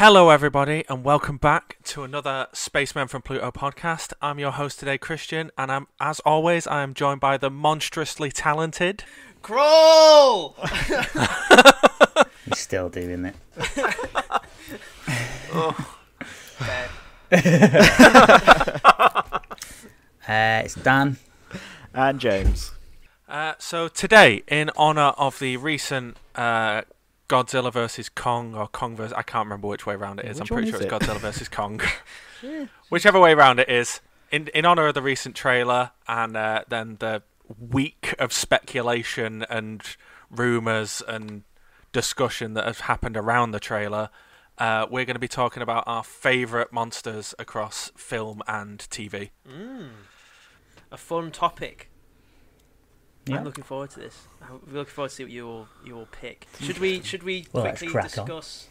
Hello, everybody, and welcome back to another Spaceman from Pluto podcast. I'm your host today, Christian, and I'm, as always, I am joined by the monstrously talented. Crawl! He's still doing it. Uh, it's Dan. And James. Uh, so today, in honor of the recent uh, Godzilla versus Kong or Kong versus I can't remember which way around it is. Which I'm pretty one sure is it's it? Godzilla versus Kong. Whichever way round it is, in in honor of the recent trailer and uh, then the week of speculation and rumors and discussion that has happened around the trailer. Uh, we're going to be talking about our favourite monsters across film and TV. A fun topic. Yeah. I'm looking forward to this. I'm looking forward to see what you all you all pick. Should we should we Well, quickly crack on. discuss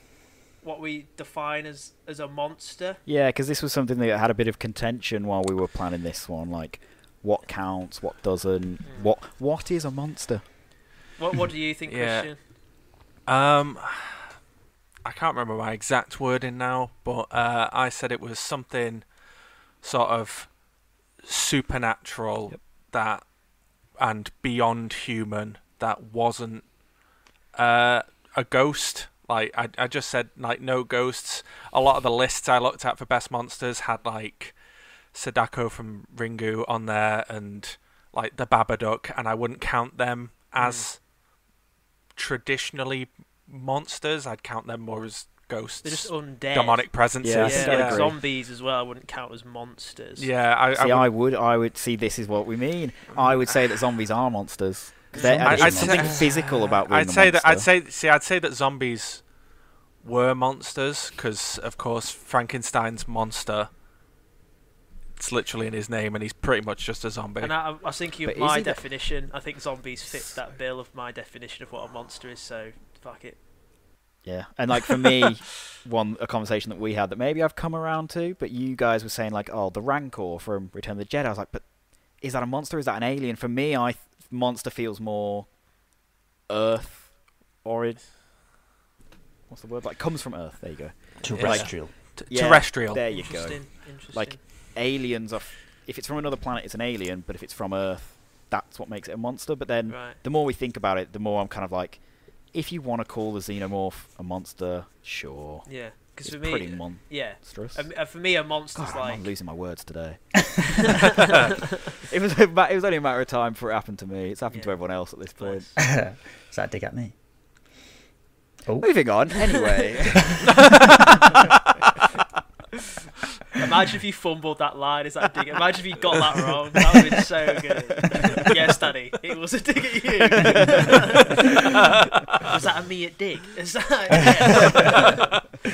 what we define as as a monster? Yeah, because this was something that had a bit of contention while we were planning this one. Like, what counts, what doesn't, Hmm. what what is a monster? What what do you think, Yeah. Christian? Um, I can't remember my exact wording now, but uh, I said it was something sort of supernatural Yep. that and beyond human that wasn't uh, a ghost. Like I, I just said, like no ghosts. A lot of the lists I looked at for best monsters had like Sadako from Ringu on there and like the Babadook, and I wouldn't count them as traditionally monsters. I'd count them more as ghosts, They're just undead. demonic presences. Yeah, I Yeah, like agree. zombies as well. I wouldn't count as monsters. Yeah, I, See, I, I would- would, I would see. This is what we mean. I would say that zombies are monsters. they're- I- there's I'd something say- physical about being I'd a say that I'd say see I'd say that zombies were monsters because of course Frankenstein's monster. It's literally in his name, and he's pretty much just a zombie. And I, I was thinking But of is my he the- definition. I think zombies fit that bill of my definition of what a monster is. So fuck it. Yeah, and like for me, one a conversation that we had that maybe I've come around to, but you guys were saying like, oh, the Rancor from Return of the Jedi. I was like, but is that a monster? Is that an alien? For me, I th- monster feels more Earth origin. What's the word? Like comes from Earth. There you go. Terrestrial. T- Yeah, terrestrial. There you go. Interesting. Interesting. Like aliens are. F- if it's from another planet, it's an alien. But if it's from Earth, that's what makes it a monster. But then right. the more we think about it, the more I'm kind of like, if you want to call the xenomorph a monster, sure. Yeah. Because for me, pretty mon- yeah. monstrous. Um, uh, for me, a monster's God, like I'm losing my words today. it was a it was only a matter of time before it happened to me. It's happened to everyone else at this point. Nice. Is that a dig at me? Oh, Moving on. Anyway, Imagine if you fumbled that line. Is that a dig? Imagine if you got that wrong. That would have been so good. yes, Daddy, it was a dig at you. was that a me at dig? Is that? Yes.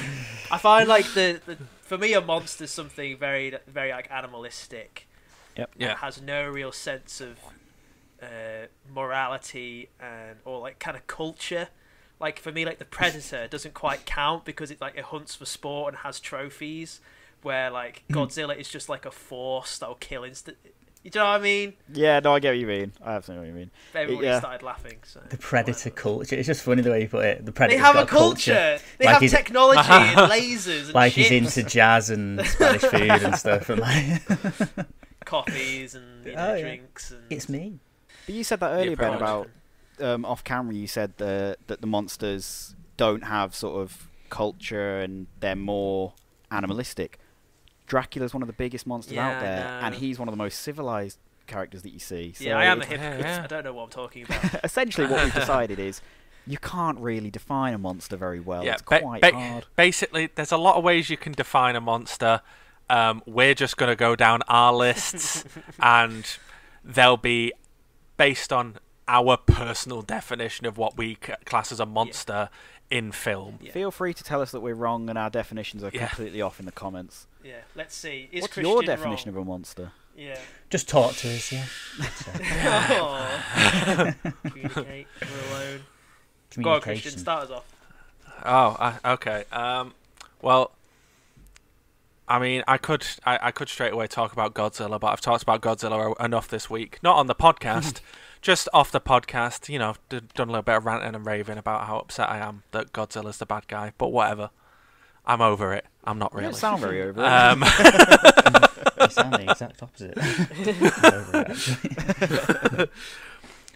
I find like the, the for me a monster's something very very like animalistic. Yep. Yeah. That has no real sense of uh, morality and or like kind of culture. Like for me, like the predator doesn't quite count because it like it hunts for sport and has trophies. Where like Godzilla is just like a force that'll kill instant. You know what I mean? yeah, no, I get what you mean. I absolutely know what you mean. Everybody Yeah. started laughing. So the predator culture. It's just funny the way you put it. The predator. They predator. have a culture. They Like have he's- technology and lasers and Like he's into jazz and Spanish food and stuff. And like, coffees and you know, Oh, yeah. drinks and. it's me. But you said that earlier, Ben, about um, off camera. You said the, that the monsters don't have sort of culture and they're more animalistic. Dracula's one of the biggest monsters Yeah, out there, and he's one of the most civilized characters that you see. So Yeah, I am a hypocrite. I don't know what I'm talking about. essentially what we've decided is you can't really define a monster very well. Yeah, it's quite ba- hard. Basically, there's a lot of ways you can define a monster. Um, we're just going to go down our lists, and they'll be based on our personal definition of what we c- class as a monster in film. Yeah. Feel free to tell us that we're wrong and our definitions are Yeah. completely off in the comments. Yeah, let's see. Is What's Christian your definition wrong? of a monster? Yeah. Just talk to us, yeah. Aw. Communicate. We're alone. Go on, Christian. Start us off. Oh, uh, okay. Um, well, I mean, I could, I, I could straight away talk about Godzilla, but I've talked about Godzilla enough this week. Not on the podcast, just off the podcast. You know, d- done a little bit of ranting and raving about how upset I am that Godzilla's the bad guy. But whatever. I'm over it. I'm not You really. don't sound very over it. Um, You sound the exact opposite. Over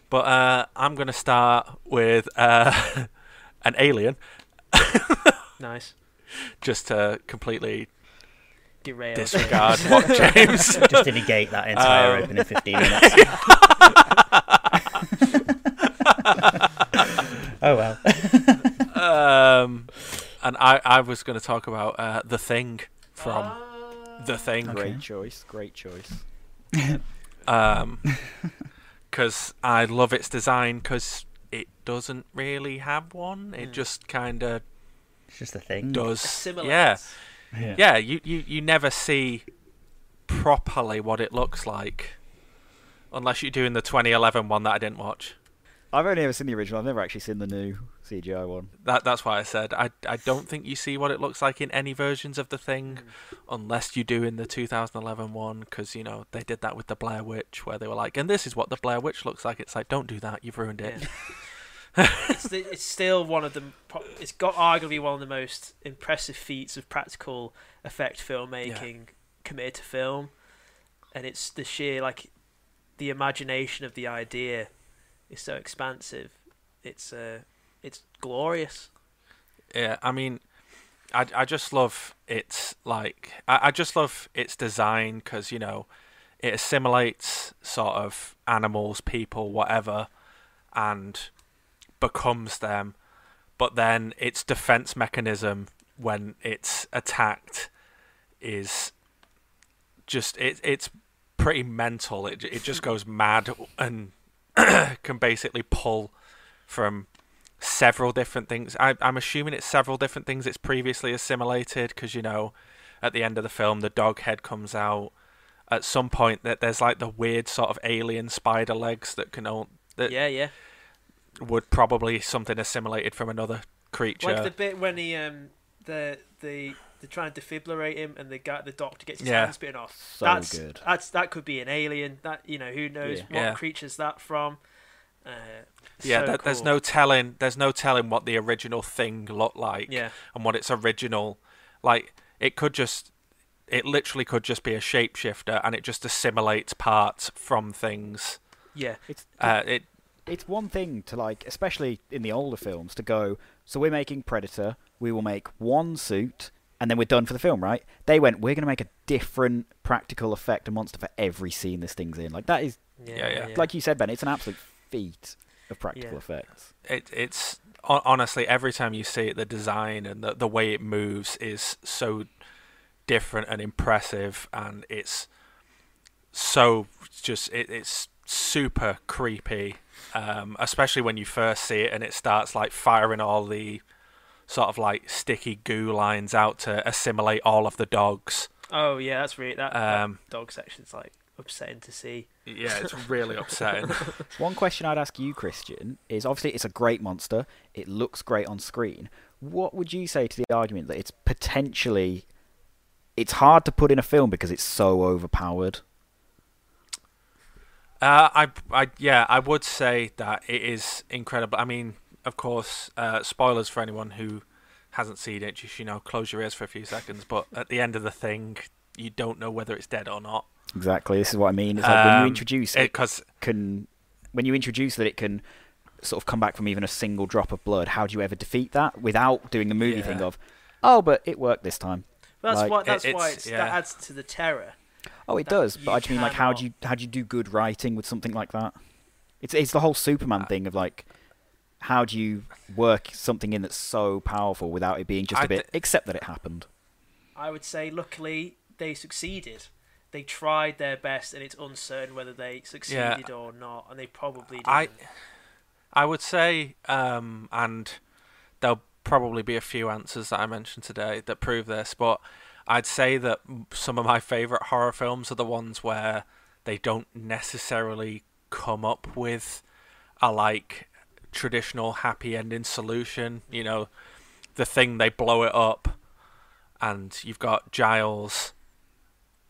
but uh, I'm gonna start with uh, an alien, Nice. just to completely Derailed. disregard what James. Just to negate that entire Um, opening 15 minutes. oh well. um, and I, I was going to talk about uh, the thing from Ah. the thing. Okay. Great choice. Great choice. um, because I love its design because it doesn't really have one. It Mm. just kind of It's just a thing. does. Assimilates. Yeah, Yeah. yeah. You, you you never see properly what it looks like, unless you're doing the 2011 one that I didn't watch. I've only ever seen the original. I've never actually seen the new CGI one. That that's why I said I I don't think you see what it looks like in any versions of the thing, unless you do in the 2011 one, because you know they did that with the Blair Witch, where they were like, and this is what the Blair Witch looks like. It's like, don't do that. You've ruined it. it's, the, it's still one of the. It's got arguably one of the most impressive feats of practical effect filmmaking committed to film, and it's the sheer like, the imagination of the idea is so expansive. It's uh, it's glorious. Yeah, I mean, I, I just love its like I, I just love its design because you know it assimilates sort of animals, people, whatever, and becomes them. But then its defense mechanism when it's attacked is just it it's pretty mental. It it just goes mad and can basically pull from several different things. I, I'm assuming it's several different things it's previously assimilated because you know, at the end of the film, the dog head comes out. At some point, that there's like the weird sort of alien spider legs that can all that Yeah, yeah. would probably something assimilated from another creature. Like the bit when he um the the they're trying to defibrillate him and the guy the doctor gets his Yeah. hands bitten off. So that's good. that's that could be an alien. That you know who knows Yeah. what Yeah. creature's that from. Uh, yeah, so that, there's no telling. There's no telling what the original thing looked like. yeah and what its original like it could just it literally could just be a shapeshifter and it just assimilates parts from things yeah It's uh, it it's one thing to like, especially in the older films, to go. So we're making Predator. We will make one suit, and then we're done for the film, right? They went. We're going to make a different practical effect, a monster for every scene this thing's in. Like that is, yeah yeah. like you said, Ben. It's an absolute feat of practical Yeah. effects. it it's honestly every time you see it the design and the, the way it moves is so different and impressive and it's so just it, it's super creepy um, especially when you first see it and it starts like firing all the sort of like sticky goo lines out to assimilate all of the dogs oh yeah that's really that, that um, dog section's like upsetting to see. yeah it's really upsetting One question I'd ask you, Christian, is obviously it's a great monster. It looks great on screen. What would you say to the argument that it's potentially it's hard to put in a film because it's so overpowered? Uh, I, I, yeah, I would say that it is incredible. I mean, of course, uh, spoilers for anyone who hasn't seen it. Just you know, close your ears for a few seconds. But at the end of the thing, you don't know whether it's dead or not. Exactly. This is what I mean. It's like when you Um, introduce it, Because can when you introduce that it can sort of come back from even a single drop of blood. How do you ever defeat that without doing the movie Yeah. thing of, oh, but it worked this time. But that's Like, why that's it- why it's- it's, yeah. that adds to the terror. Oh, it does. But I just mean like how do you how do you do good writing with something like that? It's it's the whole Superman Uh, thing of like. How do you work something in that's so powerful without it being just a I bit, thi- except that it happened? I would say luckily they succeeded. They tried their best, and it's uncertain whether they succeeded or not, and they probably didn't. I, I would say, um, and there'll probably be a few answers that I mentioned today that prove this, but I'd say that some of my favorite horror films are the ones where they don't necessarily come up with a like traditional happy ending solution. You know, the thing they blow it up, and you've got Childs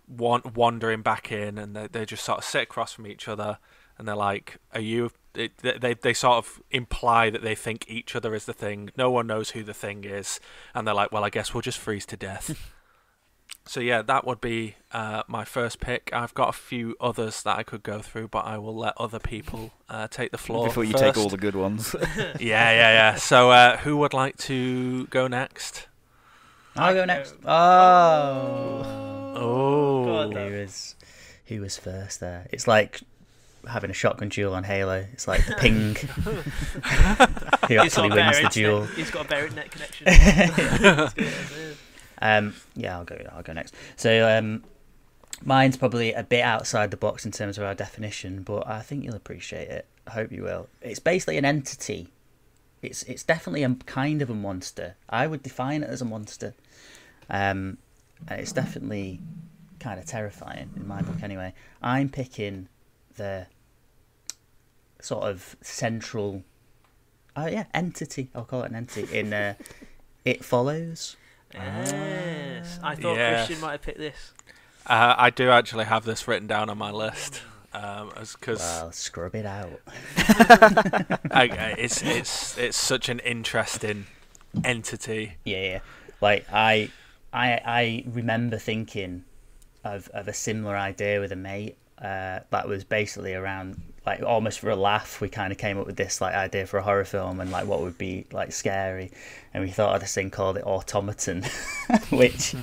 wan- wandering back in, and they they just sort of sit across from each other, and they're like, "Are you they they sort of imply that they think each other is the thing. No one knows who the thing is, and they're like, well, I guess we'll just freeze to death. so yeah, that would be uh, my first pick. I've got a few others that I could go through, but I will let other people uh, take the floor Before you first. take all the good ones. yeah, yeah, yeah. So uh, who would like to go next? I'll go next. Oh. Oh, God, Who was who was first there? It's like having a shotgun duel on Halo. It's like the ping who actually wins the duel. He's got a better internet connection. Um, yeah, I'll go. I'll go next. So um, mine's probably a bit outside the box in terms of our definition, but I think you'll appreciate it. I hope you will. It's basically an entity. It's it's definitely a kind of a monster. I would define it as a monster. Um, it's definitely kind of terrifying in my book. Anyway, I'm picking the sort of central, uh, yeah, entity. I'll call it an entity in uh, It Follows. Yes. I thought Yes. Christian might have picked this. Uh, I do actually have this written down on my list. Um, because Well, scrub it out. it's it's it's such an interesting entity. Yeah, yeah. Like I, I, I remember thinking of of a similar idea with a mate. Uh, that was basically around like almost for a laugh. We kind of came up with this like idea for a horror film and like what would be like scary, and we thought of this thing called it automaton, which,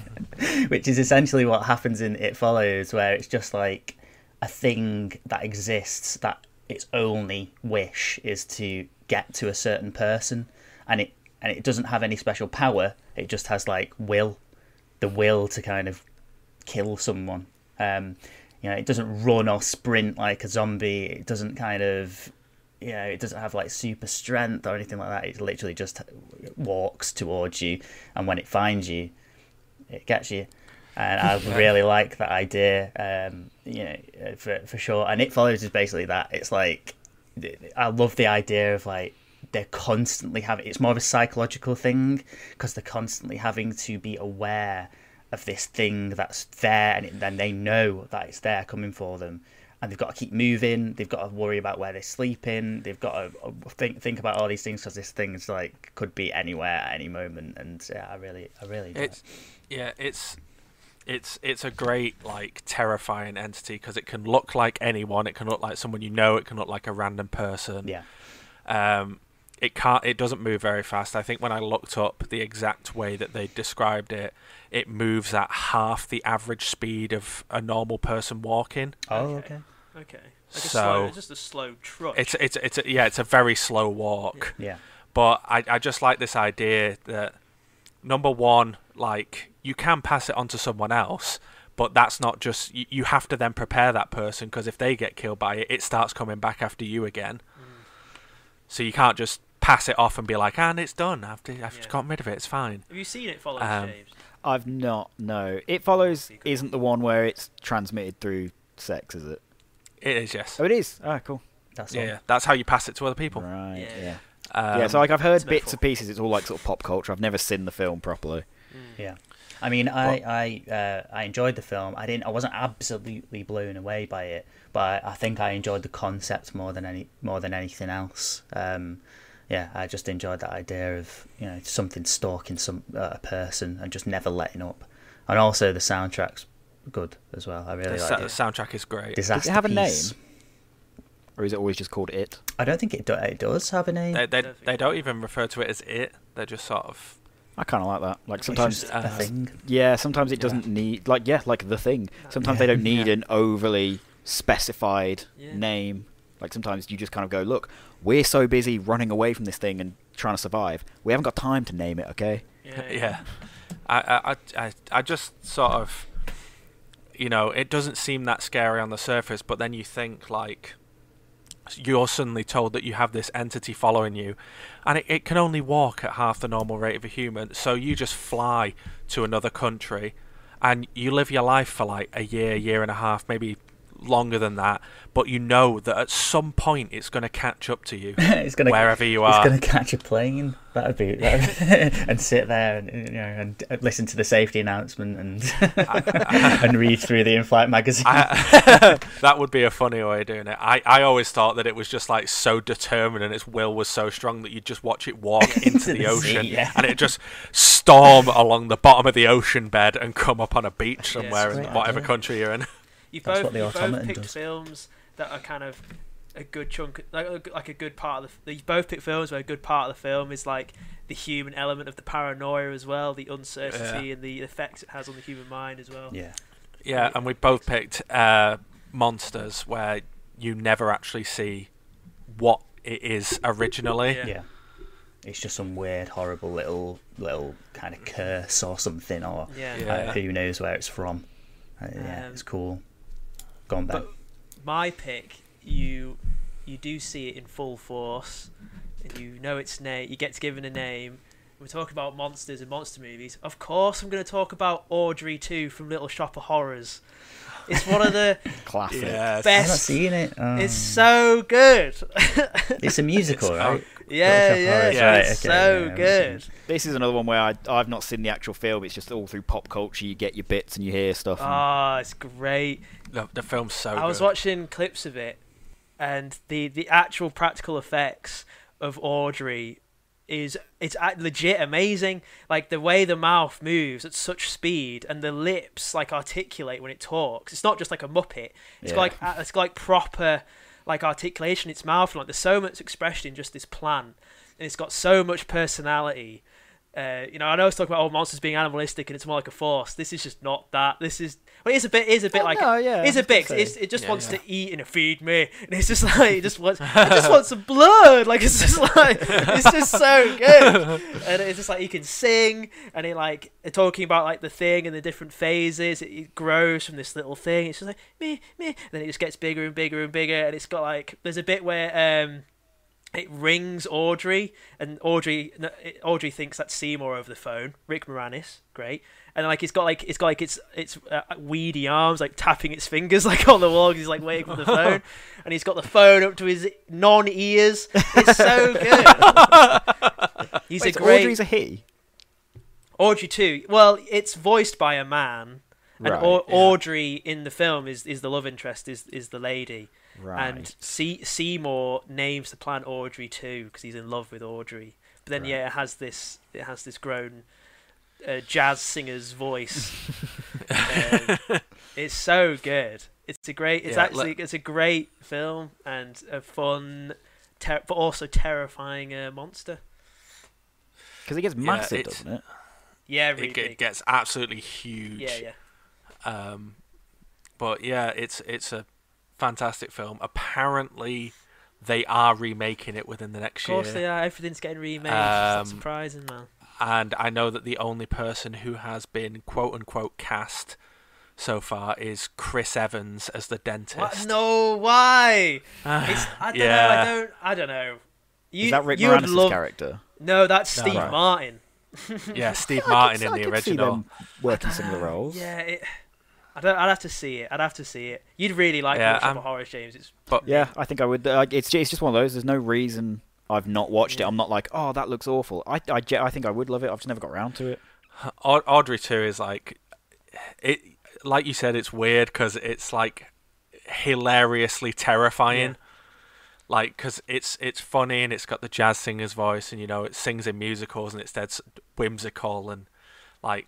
which is essentially what happens in It Follows, where it's just like a thing that exists that its only wish is to get to a certain person. And it and it doesn't have any special power it just has like will the will to kind of kill someone. Um you know it doesn't run or sprint like a zombie it doesn't kind of you know it doesn't have like super strength or anything like that it literally just walks towards you and when it finds you it gets you and I really like that idea. Um, you know, uh, for for sure. And it follows is basically that. It's like I love the idea of like they're constantly having. It's more of a psychological thing because they're constantly having to be aware of this thing that's there, and it, then they know that it's there coming for them. And they've got to keep moving. They've got to worry about where they're sleeping. They've got to uh, think think about all these things because this thing is like could be anywhere at any moment. And yeah, I really, I really. enjoy it. It's yeah, it's it's it's a great like terrifying entity because it can look like anyone. It can look like someone you know. It can look like a random person. yeah. Um, it can't. It doesn't move very fast. I think when I looked up the exact way that they described it, it moves at half the average speed of a normal person walking. Oh, Okay. okay. Okay. Like a So- slow, just a slow trot. It's it's it's a, yeah, it's a very slow walk. Yeah. But I I just like this idea that number one, like you can pass it on to someone else, but that's not just you, you have to then prepare that person because if they get killed by it, it starts coming back after you again. Mm. So you can't just pass it off and be like, and it's done. I've I've Yeah. gotten rid of it. It's fine. Have you seen it follows, Um, James? I've not. No, it follows. Isn't the one where it's transmitted through sex? Is it? It is yes. Oh, it is. Ah, cool. That's Yeah, yeah, that's how you pass it to other people. Right. Yeah. Yeah. Um, yeah. So like I've heard bits and pieces. It's all like sort of pop culture. I've never seen the film properly. Yeah. I mean, I I uh, I enjoyed the film. I didn't. I wasn't absolutely blown away by it, but I, I think I enjoyed the concept more than any more than anything else. Um, yeah, I just enjoyed that idea of you know something stalking some uh, a person and just never letting up, and also the soundtrack's good as well. I the, really sa- like it. The soundtrack is great. Disaster Does it have a Piece. name? Or is it always just called it? I don't think it, do- it does have a name. They they, don't they don't even refer to it as it. They're just sort of I kind of like that. Like It's sometimes, just a uh, thing. yeah, sometimes it doesn't need like yeah, like the thing. Sometimes Yeah. they don't need Yeah. an overly specified Yeah. name. Like sometimes you just kind of go, look, we're so busy running away from this thing and trying to survive. We haven't got time to name it. Okay. Yeah. yeah. I, I, I, I- I just sort of, you know, it doesn't seem that scary on the surface, but then you think like you're suddenly told that you have this entity following you, and it, it can only walk at half the normal rate of a human. So you just fly to another country, and you live your life for like a year, year and a half, maybe longer than that, but you know that at some point it's going to catch up to you it's gonna wherever you are. It's gonna catch a plane. That'd be, that'd and sit there and you know and uh, listen to the safety announcement and and read through the in-flight magazine. I, that would be a funny way of doing it. I, I always thought that it was just like so determined and its will was so strong that you'd just watch it walk into the, the sea, ocean yeah. and it just storm along the bottom of the ocean bed and come up on a beach somewhere it's a in whatever idea. country you're in. You've That's both, what the you've both picked does. films that are kind of a good chunk, like a, like a good part of the. You've both picked films where a good part of the film is like the human element of the paranoia as well, the uncertainty and the effects it has on the human mind as well. yeah, Yeah, and we both picked uh, monsters where you never actually see what it is originally. Yeah. yeah. It's just some weird, horrible little little kind of curse or something, or Yeah. Yeah. uh, who knows where it's from. Uh, yeah, Um, it's cool. Go on, But my pick, you you do see it in full force, and you know its name. You get given a name. We're talking about monsters and monster movies. Of course, I'm going to talk about Audrey 2 from Little Shop of Horrors. It's one of the. Classic. Yes. I've best- not seen it. Um, it's so good. it's a musical, It's- right? Yeah, yeah, Horrors, Yeah. right, it's okay, so yeah, good. This is another one where I, I've not seen the actual film. It's just all through pop culture. You get your bits and you hear stuff. and- Ah, it's great. The, the film's so I was watching clips of it, and the the actual practical effects of Audrey is it's legit amazing. Like the way the mouth moves at such speed, and the lips like articulate when it talks. It's not just like a muppet. It's Yeah. got like a- it's got like proper like articulation in its mouth. and, Like there's so much expression in just this plant, and it's got so much personality. Uh, you know, I know I was talking about old monsters being animalistic and it's more like a force. This is just not that. This is well, it is a bit, it is a bit Oh, like no, yeah, it's a bit. It's, it just Yeah, wants yeah. to eat and feed me, and it's just like it just wants, it just wants some blood. Like it's just like it's just so good, and it's just like he can sing, and it like talking about like the thing and the different phases. It, it grows from this little thing. It's just like me, me, then it just gets bigger and bigger and bigger, and it's got like there's a bit where um it rings Audrey, and Audrey Audrey thinks that's Seymour over the phone. Rick Moranis, great, and like it's got like it's got like its its uh, weedy arms like tapping its fingers like on the wall. he's like waiting for the phone, and he's got the phone up to his non ears. It's so good. He's Wait, a great Audrey's a he. Audrey too. Well, it's voiced by a man, and Right, Au- yeah. Audrey in the film is is the love interest is is the lady. Right. And Se- Seymour names the plant Audrey too because he's in love with Audrey. But then Right. yeah, it has this it has this grown uh, jazz singer's voice. um, it's so good. It's a great. It's Yeah, actually it's a great film and a fun, ter- but also terrifying uh, monster. Because it gets Yeah, massive, it's- doesn't it? Yeah, really it, ge- big. gets absolutely huge. Yeah, yeah. Um, but yeah, it's it's a fantastic film. Apparently, they are remaking it within the next year. Of course year. they are. Everything's getting remade. It's Um, surprising, man. and I know that the only person who has been quote unquote cast so far is Chris Evans as the dentist. What? No, why? It's, I don't know. I don't. I don't know. You, Is that Rick you Moranis' love, character? No, that's No. Steve Right. Martin. Yeah, Steve I Martin could- in I the could see original. them working similar roles. Yeah, it, I don't. I'd have to see it. I'd have to see it. You'd really like Yeah, Little Shop I'm- of Horrors, James. It's But Yeah, I think I would. Uh, it's it's just one of those. There's no reason I've not watched it. I'm not like, oh, that looks awful. I I, I think I would love it. I've just never got around to it. Audrey too is like it. Like you said, it's weird because it's like hilariously terrifying. Yeah. Like, because it's it's funny and it's got the jazz singer's voice, and you know it sings in musicals and it's dead whimsical and like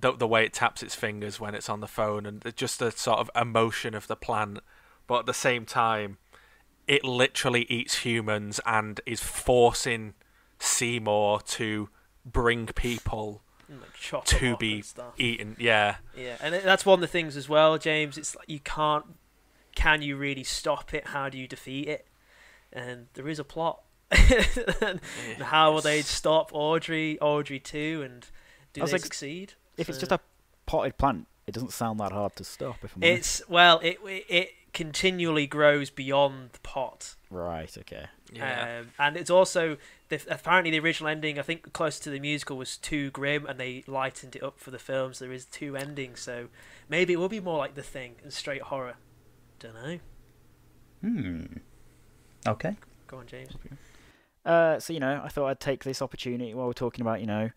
the the way it taps its fingers when it's on the phone and just the sort of emotion of the plant. But at the same time, it literally eats humans and is forcing Seymour to bring people like to be eaten. Yeah, Yeah, and that's one of the things as well, James. It's like you can't. Can you really stop it? How do you defeat it? And there is a plot. and how will they stop Audrey, Audrey two, and do I they like, succeed? If it's just a potted plant, it doesn't sound that hard to stop. If I'm honest. It's well, it it- it continually grows beyond the pot, right. Okay. yeah. um, and it's also the, apparently the original ending. I think close to the musical was too grim, and they lightened it up for the films. So there is two endings. So maybe it will be more like the thing and straight horror. Don't know. Hmm. Okay. Go on, James. Uh, so you know, I thought I'd take this opportunity while we're talking about you know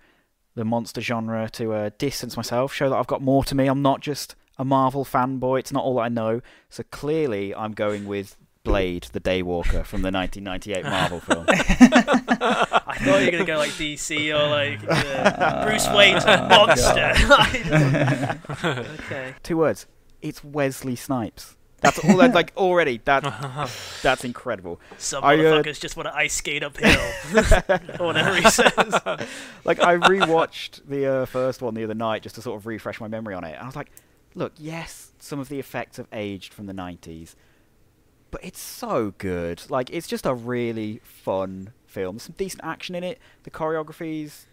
the monster genre to uh, distance myself, show that I've got more to me. I'm not just a Marvel fanboy. It's not all that I know. So clearly, I'm going with Blade, the Daywalker from the 1998 Marvel film. I thought you were gonna go like DC or like uh, Bruce Wayne's a monster. okay. Two words. It's Wesley Snipes. That's all. That's like already. That that's incredible. Some I, uh, motherfuckers just want to ice skate uphill. or whatever he says. Like I rewatched the uh, first one the other night just to sort of refresh my memory on it, and I was like, look, yes, some of the effects have aged from the 90s, but it's so good. Like it's just a really fun film. There's some decent action in it. The choreography's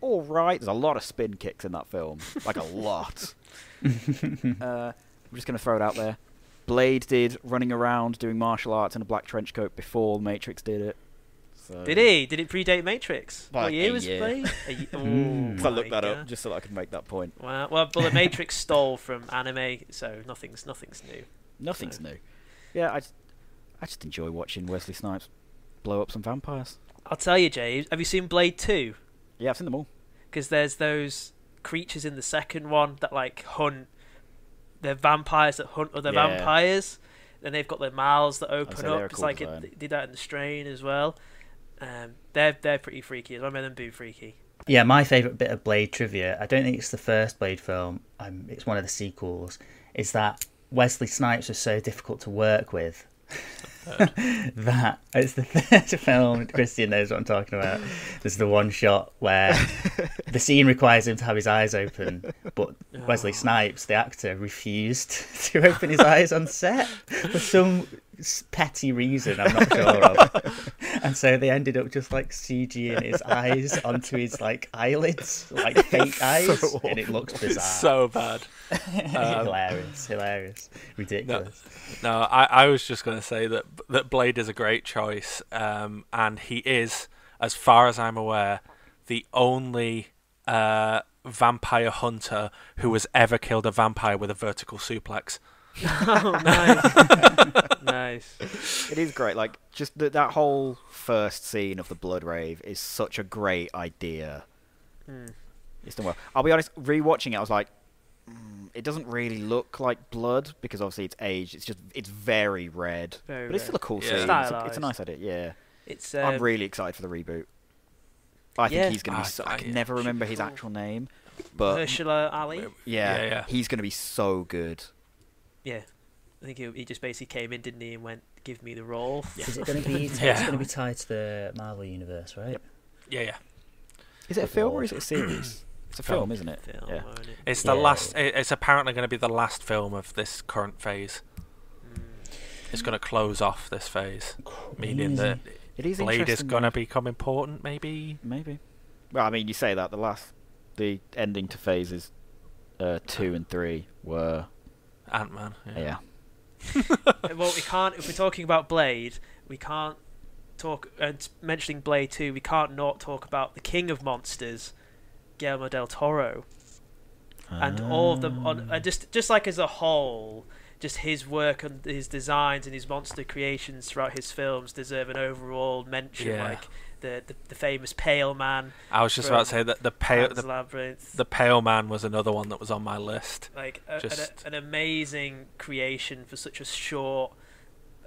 all right. There's a lot of spin kicks in that film, like a lot. uh, I'm just gonna throw it out there. Blade did running around doing martial arts in a black trench coat before Matrix did it. So Did he? Did it predate Matrix? Like what year a was year. Blade? A ye- Mm. oh So I my looked that up just so that I could make that point. Wow. Well, well, the Matrix stole from anime, so nothing's nothing's new. Nothing's No. new. Yeah, I just, I just enjoy watching Wesley Snipes blow up some vampires. I'll tell you, James. Have you seen Blade Two? Yeah, I've seen them all. Because there's those creatures in the second one that like hunt. They're vampires that hunt other Yeah. vampires, and they've got their mouths that open up. It's cool like it, they did that in the Strain as well. Um, they're they're pretty freaky. I remember them being freaky. Yeah, my favourite bit of Blade trivia, I don't think it's the first Blade film, um, it's one of the sequels, is that Wesley Snipes was so difficult to work with that it's the third film, Christian knows what I'm talking about. There's the one shot where the scene requires him to have his eyes open, but Wesley Oh. Snipes, the actor, refused to open his eyes on set for some s- petty reason I'm not sure of. And so they ended up just like CGing his eyes onto his like eyelids, like fake eyes, and it looks bizarre. so bad. Um, hilarious, hilarious, ridiculous. No, I, I was just going to say that that Blade is a great choice, um, and he is, as far as I'm aware, the only uh, vampire hunter who has ever killed a vampire with a vertical suplex. oh, nice, nice. It is great. Like just th- that whole first scene of the blood rave is such a great idea. Hmm. It's done well. I'll be honest. Rewatching it, I was like, mm, it doesn't really look like blood because obviously it's aged. It's just it's very red, Very but it's still a cool Yeah. scene. It's a, it's a nice idea. Yeah, It's I'm um, really excited for the reboot. I think yeah. he's going to be. So, ah, I can yeah, never remember his actual name, but Ursula Ali. yeah, Yeah, yeah. he's going to be so good. Yeah, I think he, he just basically came in, didn't he, and went, "Give me the role." Is it going to be? It's Yeah. going to be tied to the Marvel universe, right? Yeah, yeah. Is it a film or is it a series? It's a Film. film, isn't it? Film, Yeah. it? It's the Yeah. last. It's apparently going to be the last film of this current phase. Mm. It's going to close off this phase, meaning that It is Blade is going to become important. Maybe. Maybe. Well, I mean, you say that the last, the ending to phases uh, two and three were Ant Man. yeah. Uh, well, we can't. If we're talking about Blade, we can't talk. And mentioning Blade Two, we can't not talk about the King of Monsters, Guillermo del Toro, and all of them on. And just just like as a whole, just his work and his designs and his monster creations throughout his films deserve an overall mention. Yeah. Like the, the the famous Pale Man, I was just about to say that the pale the, Labyrinth. the pale man was another one that was on my list. like a, Just- an amazing creation for such a short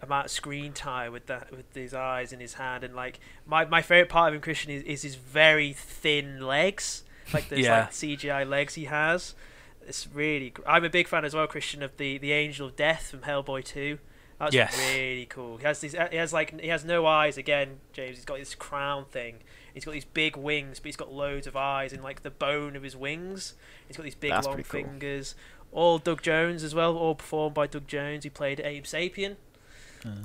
amount of screen time with that with his eyes in his hand and like my, my favorite part of him Christian is, is his very thin legs like those Yeah. like CGI legs he has it's really gr- I'm a big fan as well Christian of the the Angel of Death from Hellboy 2 that's Yes. really cool he has these he has like he has no eyes again James he's got this crown thing he's got these big wings but he's got loads of eyes in like the bone of his wings he's got these big That's long cool. fingers all Doug Jones as well, all performed by Doug Jones, who played Abe Sapien,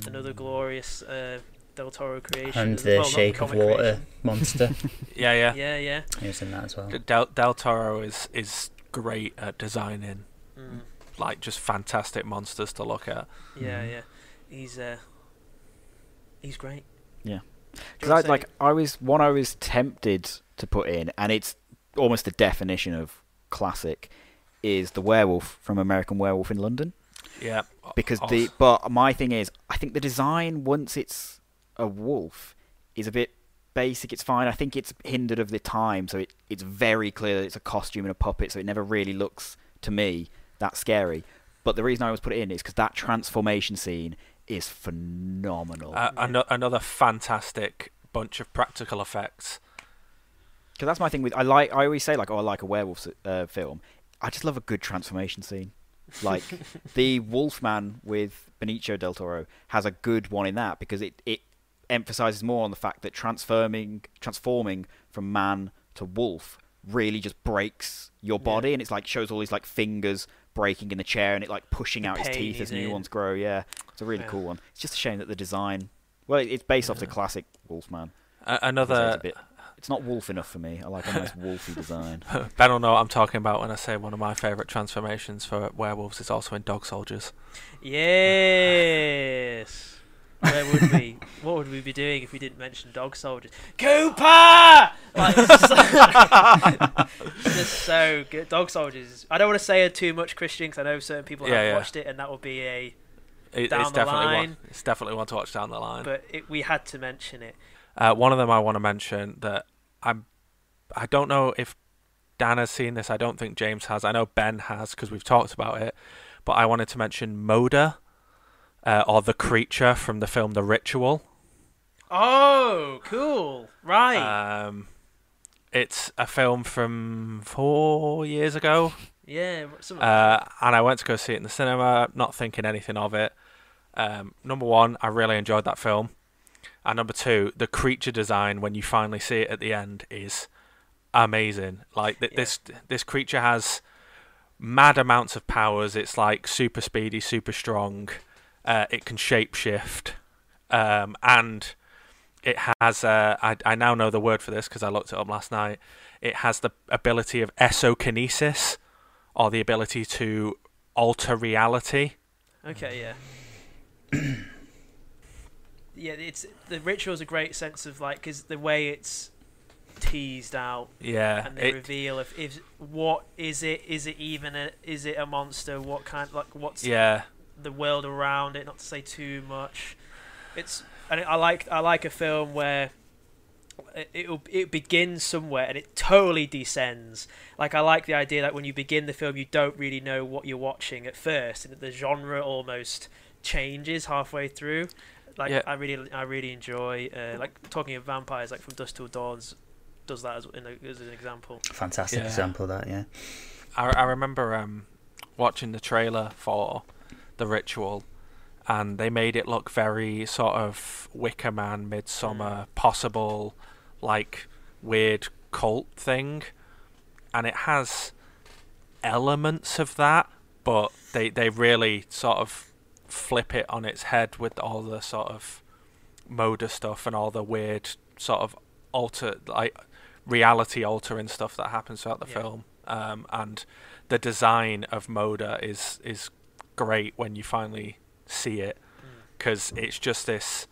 another glorious uh, Del Toro creation. and the well, not shape of water creation. monster. Yeah, yeah. Yeah, yeah. he was in that as well. Del, Del Toro is is great at designing like just fantastic monsters to look at. yeah, Mhm. yeah. He's uh, he's great. Yeah. Because I say- like I was one I was tempted to put in, and it's almost the definition of classic, is the werewolf from American Werewolf in London. Yeah. because Oz. the but my thing is I think the design once it's a wolf is a bit basic. It's fine. I think it's hindered of the time, so it, it's very clear that it's a costume and a puppet, so it never really looks to me that scary. But the reason I always put it in is because that transformation scene is phenomenal. Uh, ano- another fantastic bunch of practical effects. Because that's my thing with I like I always say like oh I like a werewolf uh, film. I just love a good transformation scene. Like the Wolfman with Benicio del Toro has a good one in that because it it emphasizes more on the fact that transforming transforming from man to wolf really just breaks your Yeah. body and it's like shows all these like fingers breaking in the chair and it like pushing The out his teeth as new in. ones grow. Yeah, it's a really Yeah. cool one. It's just a shame that the design. Well, it's based off the classic Wolfman. A- So it's another a bit. It's not wolf enough for me. I like a nice wolfy design. Ben will know what I'm talking about when I say one of my favourite transformations for werewolves is also in Dog Soldiers. Yes. Where would we? What would we be doing if we didn't mention dog soldiers? Cooper! Like, just, just so good. Dog soldiers. I don't want to say it too much, Christian, because I know certain people Yeah, have yeah. watched it, and that will be a. It, Down it's the definitely line. one. It's definitely one to watch down the line. But it, we had to mention it. Uh, one of them I want to mention that I'm. I don't know if Dan has seen this. I don't think James has. I know Ben has because we've talked about it. But I wanted to mention Moder, uh, or the creature from the film The Ritual. Oh, cool! Right. Um, it's a film from four years ago. yeah. Uh, and I went to go see it in the cinema, not thinking anything of it. Um, number one, I really enjoyed that film. And number two, the creature design when you finally see it at the end is amazing. Like th- Yeah. this, this creature has mad amounts of powers. It's like super speedy, super strong. Uh, it can shapeshift, um, and it has. Uh, I I now know the word for this because I looked it up last night. It has the ability of esokinesis, or the ability to alter reality. Okay, yeah. yeah, it's the ritual's a great sense of like because the way it's teased out Yeah, and the it, reveal of if what is it? Is it even a? Is it a monster? What kind? Like what's yeah, the world around it? Not to say too much. It's and I like I like a film where it it'll, begins somewhere and it totally descends. Like I like the idea that when you begin the film, you don't really know what you're watching at first, and that the genre almost changes halfway through. Like Yeah. I really I really enjoy uh, like talking of vampires, like from Dusk Till Dawn's does that as, in a, as an example. Fantastic Yeah. example of that, yeah. I, I remember um, watching the trailer for the ritual, and they made it look very sort of Wicker Man, Midsommar, possible, like weird cult thing, and it has elements of that, but they they really sort of flip it on its head with all the sort of Moder stuff and all the weird sort of alter like reality altering stuff that happens throughout the Yeah. film. Um, and the design of Moder is is great when you finally see it because it's just this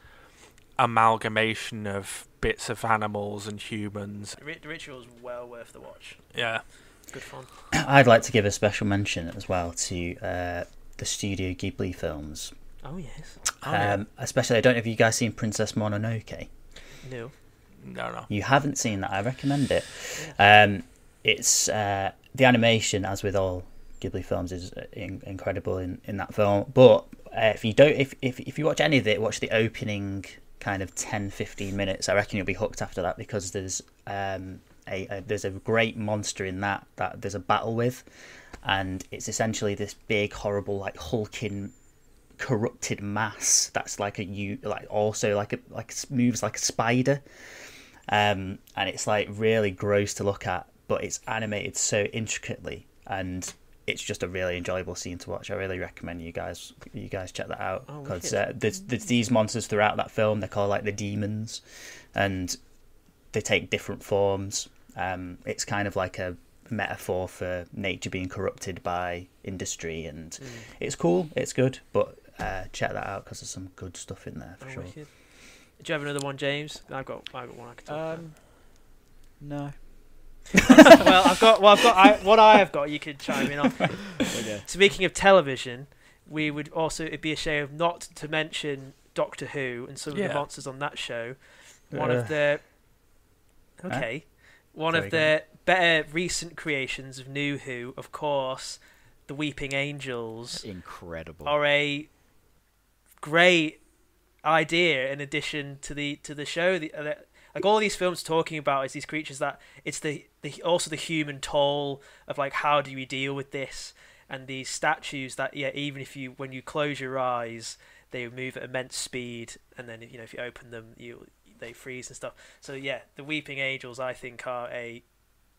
amalgamation of bits of animals and humans The, ri- the ritual's well worth the watch. yeah Good fun. I'd like to give a special mention as well to uh, the Studio Ghibli films. Oh yes. um, Especially, I don't know if you guys seen Princess Mononoke. No. no no You haven't seen that, I recommend it. Um, it's uh, the animation, as with all Ghibli films, is uh, in- incredible in, in that film. But uh, if you don't, if, if if you watch any of it, watch the opening kind of 10, 15 minutes. I reckon you'll be hooked after that because there's um, a, a there's a great monster in that that there's a battle with, and it's essentially this big, horrible, like hulking corrupted mass that's like a you like also like a like moves like a spider um and it's like really gross to look at but it's animated so intricately and it's just a really enjoyable scene to watch i really recommend you guys you guys check that out Oh, because wicked. uh, there's, there's these monsters throughout that film they're called like the demons and they take different forms um it's kind of like a metaphor for nature being corrupted by industry and Mm. it's cool it's good but uh, check that out because there's some good stuff in there for Oh, sure wicked. Do you have another one, James? I've got, I've got one I can talk Um, no. well, I've got, well, I've got, I, what I have got. You could chime in on. Okay. Speaking of television, we would also it'd be a shame not to mention Doctor Who and some of the monsters on that show. One Uh, of the okay, one Sorry, of go the better recent creations of New Who, of course, the Weeping Angels Incredible. are a great idea in addition to the to the show. The, uh, like all these films talking about is these creatures that it's the, the also the human toll of like how do we deal with this and these statues that yeah even if you when you close your eyes they move at immense speed and then you know if you open them you they freeze and stuff. So yeah, the Weeping Angels I think are a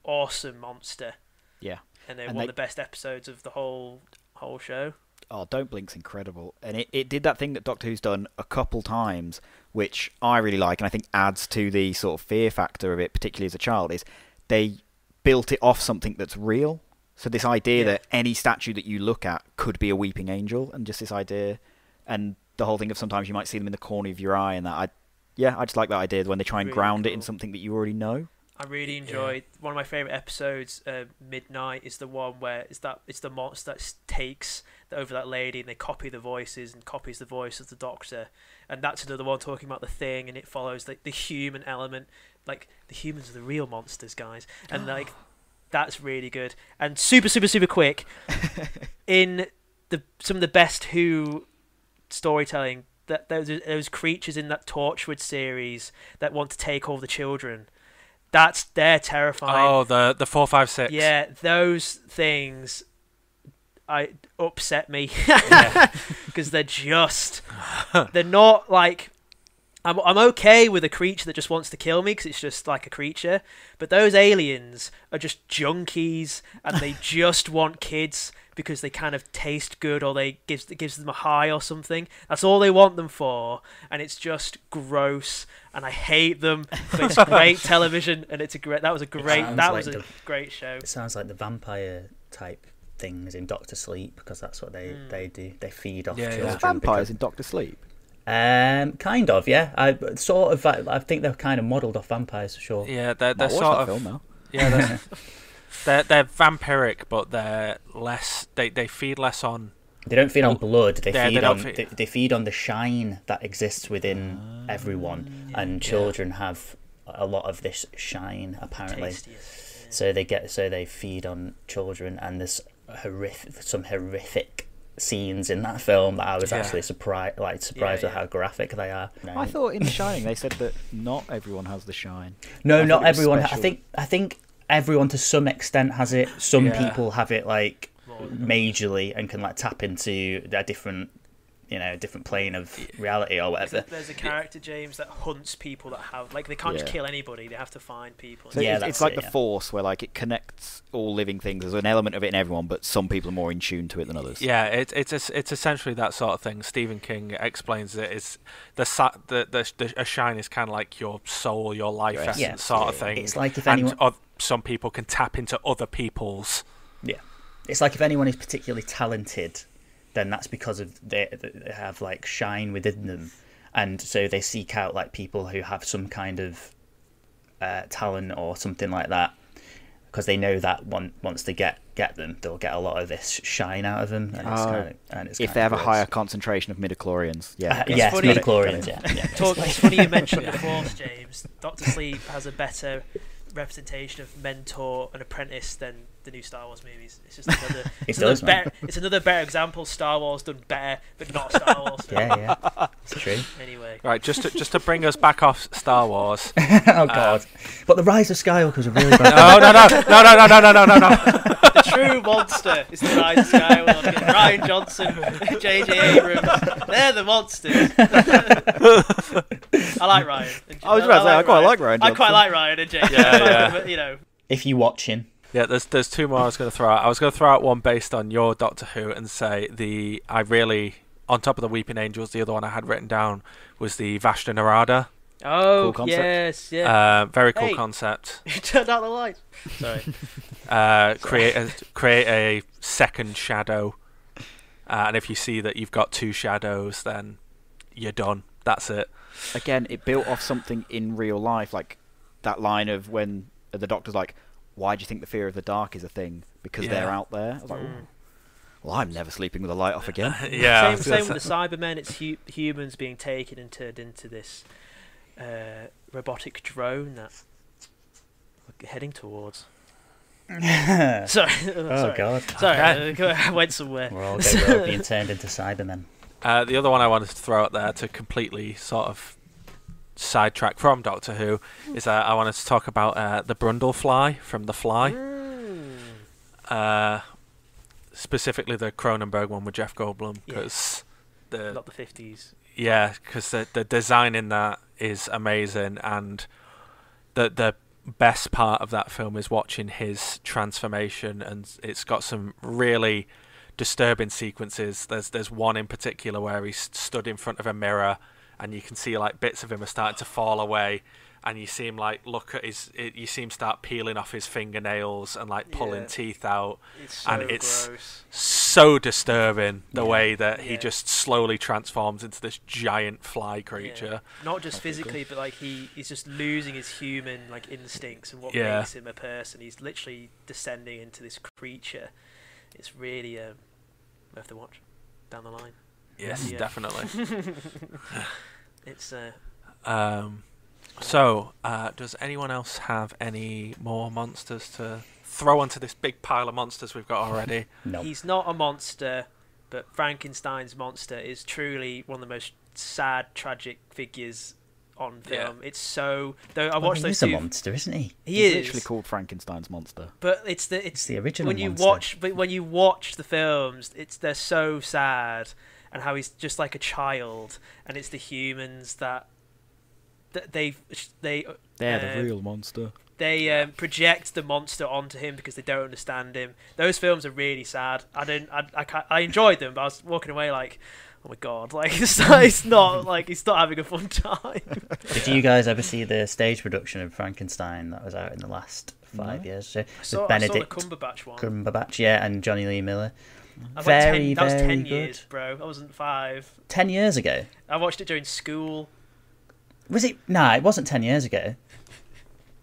awesome monster Yeah. and they're And one they- of the best episodes of the whole whole show. Oh, Don't Blink's incredible, and it, it did that thing that Doctor Who's done a couple times, which I really like, and I think adds to the sort of fear factor of it, particularly as a child. Is they built it off something that's real. So this idea Yeah. that any statue that you look at could be a weeping angel, and just this idea, and the whole thing of sometimes you might see them in the corner of your eye, and that I, yeah, I just like that idea when they try and Really ground it in something that you already know. I really enjoyed one of my favorite episodes. Uh, Midnight is the one where it's that it's the monster that takes the, over that lady and they copy the voices and copies the voice of the Doctor, and that's another one talking about the thing and it follows like the human element. Like the humans are the real monsters, guys, and like that's really good and super super super quick. in the some of the best Who storytelling that those those creatures in that Torchwood series that want to take all the children. That's they're terrifying. Oh, the the four five six. yeah, those things I upset me Yeah. because they're just they're not like I'm I'm okay with a creature that just wants to kill me because it's just like a creature, but those aliens are just junkies and they just want kids because they kind of taste good or they gives it gives them a high or something. That's all they want them for, and it's just gross and I hate them. But it's great television and it's a great that was a great that like was a the- great show. It sounds like the vampire type things in Doctor Sleep because that's what they, Mm. they do. They feed off Yeah, yeah. Vampires because- in Doctor Sleep. Um, kind of, yeah. I sort of. I, I think they're kind of modelled off vampires for sure. Yeah, they're they're sort of film yeah, they're, they're they're vampiric, but they're less. They they feed less on. They don't feed on blood. They Yeah, feed don't on feed- they, they feed on the shine that exists within everyone, and children have a lot of this shine apparently. Tastiest. So they get so they feed on children, and there's horrific some horrific scenes in that film that I was Yeah. actually surprised like surprised Yeah, yeah. how graphic they are. I thought in The Shining they said that not everyone has the shine. No, I not everyone. I think I think everyone to some extent has it. Some people have it like majorly and can like tap into a different, you know, different plane of reality or whatever. there's a character James that hunts people that have like they can't just Yeah. kill anybody. They have to find people. So Yeah, it's, that's it's like it, the yeah. Force, where like it connects all living things. There's an element of it in everyone, but some people are more in tune to it than others. Yeah, it's it's es- it's essentially that sort of thing. Stephen King explains it is the sa- the the, the a shine is kind of like your soul, your life Your essence Yeah. sort of thing. It's like if and anyone, oth- some people can tap into other people's. yeah, it's like if anyone is particularly talented, then that's because of they, they have like shine within them, and so they seek out like people who have some kind of uh, talent or something like that. Because they know that one, once they get get them, they'll get a lot of this shine out of them, and it's Oh. kind of and it's If kind they of have a higher concentration of midichlorians, yeah. Uh, yes, funny- midichlorians, yeah. yeah. Talk, it's funny you mentioned the Force, James. Doctor Sleep has a better representation of mentor and apprentice than the new Star Wars movies. It's just another. It it's, does, another man. better, it's another better example. Star Wars done better, but not Star Wars. yeah, yeah, it's true. Anyway, Right, just to, just to bring us back off Star Wars. oh god, um, but the Rise of Skywalker was a really bad. No, no, no, no, no, no, no, no, no, no. the true monster is the Rise of Skywalker. Rian Johnson, J.J. Abrams, they're the monsters. I like Rian. and- I was about to say, I quite like Rian I quite Johnson. like Rian and J.J. Yeah, yeah. But, you know, If you're watching, Yeah, there's there's two more I was going to throw out. I was going to throw out one based on your Doctor Who and say the I really on top of the Weeping Angels, the other one I had written down was the Vashta Nerada. Oh, Cool concept. yes, yeah. Uh, very cool Hey. concept. You turned out the lights. Sorry. Uh, create a, create a second shadow, uh, and if you see that you've got two shadows, then you're done. That's it. Again, it built off something in real life, like that line of when the doctor's like, "Why do you think the fear of the dark is a thing? Because they're out there." I was like, mm. well, I'm never sleeping with the light off again. yeah. Same, same with the Cybermen. It's hu- humans being taken and turned into this uh, robotic drone that we're heading towards. oh Sorry, sorry, god. sorry. uh, I went somewhere. We're all, get- we're all being turned into Cybermen. Uh, the other one I wanted to throw out there to completely sort of sidetrack from Doctor Who is uh, I wanted to talk about uh, the Brundlefly from The Fly, Mm. uh, specifically the Cronenberg one with Jeff Goldblum Yeah. because the Not the fifties. yeah because the the design in that is amazing and the the best part of that film is watching his transformation and it's got some really disturbing sequences there's there's one in particular where he's stood in front of a mirror and you can see like bits of him are starting to fall away and you see him like look at his it, you see him start peeling off his fingernails and like pulling Yeah. teeth out It's so And it's- gross. so disturbing the Yeah. way that he just slowly transforms into this giant fly creature Not just That's pretty cool. physically, but like he he's just losing his human like instincts and what Yeah. makes him a person. He's literally descending into this creature. It's really um, worth the watch down the line. yes Yeah. definitely It's uh, Um, so, uh, does anyone else have any more monsters to throw onto this big pile of monsters we've got already? No. he's not a monster, but Frankenstein's monster is truly one of the most sad, tragic figures on Yeah. film. It's so though I Well, watched he those is a monster, isn't he? He He's is literally called Frankenstein's monster. but it's the It's it's the original when you monster. watch but when you watch the films it's they're so sad and how he's just like a child and it's the humans that that they they They're Uh, the real monster. they um, project the monster onto him because they don't understand him those films are really sad i didn't i i, ca- I enjoyed them but i was walking away like oh my god like it's not, it's not like he's not having a fun time Did you guys ever see the stage production of Frankenstein that was out in the last five No. years? So, I with saw, I saw the Benedict Cumberbatch one. Cumberbatch, yeah, and Jonny Lee Miller. I Very, 10, that was very 10 good. years, bro. I wasn't five. Ten years ago. I watched it during school. Was it? Nah, it wasn't ten years ago.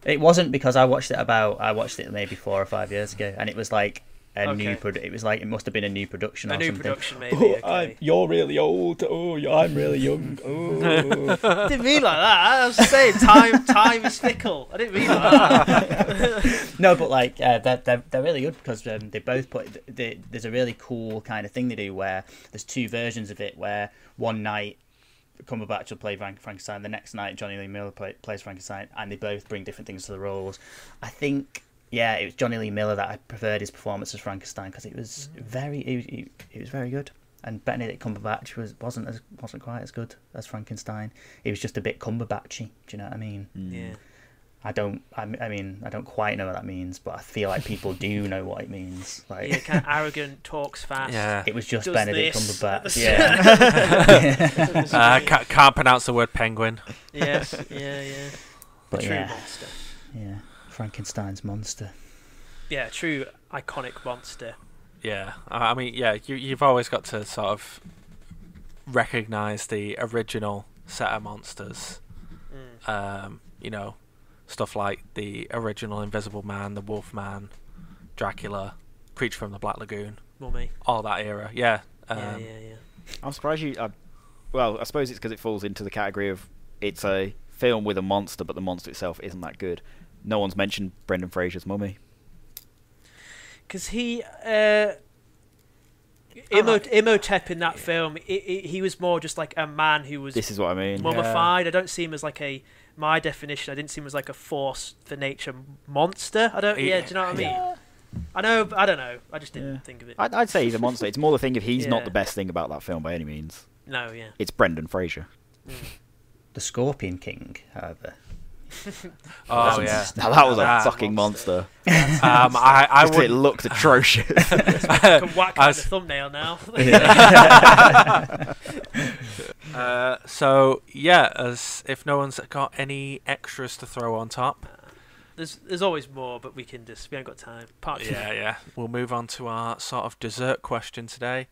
It wasn't because I watched it about. I watched it maybe four or five years ago, and it was like a new. Okay. Produ- it was like it must have been a new production A or new something. production, maybe. Oh, okay. I'm, you're really old. Oh, I'm really young. Oh. didn't mean like that. I was just saying, time time is fickle. I didn't mean like that. no, but like uh, they're, they're they're really good because um, they both put. They, there's a really cool kind of thing they do where there's two versions of it. Where one night Cumberbatch will play Frank- Frankenstein, the next night Jonny Lee Miller play, plays Frankenstein, and they both bring different things to the roles. I think. Yeah, it was Jonny Lee Miller that I preferred his performance as Frankenstein because it was very, it, it, it was very good. And Benedict Cumberbatch was wasn't as wasn't quite as good as Frankenstein. He was just a bit Cumberbatchy. Do you know what I mean? yeah. I don't. I, m- I mean, I don't quite know what that means, but I feel like people do know what it means. Like Yeah, kind of arrogant, talks fast. Yeah. it was just Does Benedict this. Cumberbatch. Yeah, Uh, ca- can't pronounce the word penguin. yes. Yeah, yeah. but true yeah, monster. yeah. Frankenstein's monster. Yeah, true iconic monster. Yeah, I I mean, yeah, you you've always got to sort of recognize the original set of monsters. Mm. Um, you know, stuff like the original Invisible Man, the Wolf Man, Dracula, Creature from the Black Lagoon, Mummy. all that era. Yeah. Um, yeah, yeah, yeah. I'm surprised you. I, well, I suppose it's because it falls into the category of it's a film with a monster, but the monster itself isn't that good. No one's mentioned Brendan Fraser's Mummy. Because he. Uh, Imo, Imhotep in that film, i i he was more just like a man who was This is what I mean. mummified. I don't see him as like a my definition. I didn't see him as like a force for nature monster. I don't. He- Yeah, do you know what I mean? I know. I don't know. I just didn't Yeah. think of it. I'd, I'd say he's a monster. It's more the thing of he's not the best thing about that film by any means. no, yeah. It's Brendan Fraser. Mm. The Scorpion King, however. Oh yeah. Now that was a That fucking monster. Um, I I Just it looked atrocious. Can whack I out was- the thumbnail now. Uh, so yeah, as if no one's got any extras to throw on top. there's there's always more, but we can just we haven't got time. Part two. Yeah, yeah. We'll move on to our sort of dessert question today.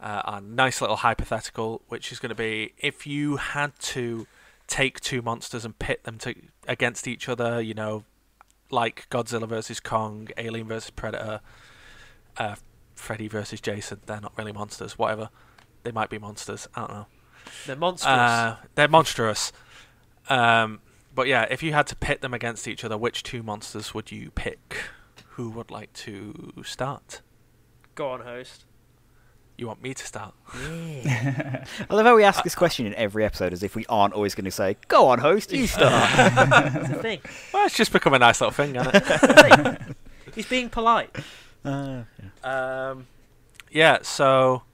Uh, our nice little hypothetical, which is going to be if you had to take two monsters and pit them to, against each other, you know, like Godzilla versus Kong, Alien versus Predator, uh, Freddy versus Jason. They're not really monsters. Whatever. They might be monsters. I don't know. They're monstrous. Uh, they're monstrous. Um, but yeah, if you had to pit them against each other, which two monsters would you pick? Who would like to start? Go on, host. You want me to start? Yeah. I love how we ask this question in every episode as if we aren't always going to say, "Go on, host, you start." That's the thing. Well, it's just become a nice little thing, hasn't it? He's being polite. uh, yeah. Um, yeah, so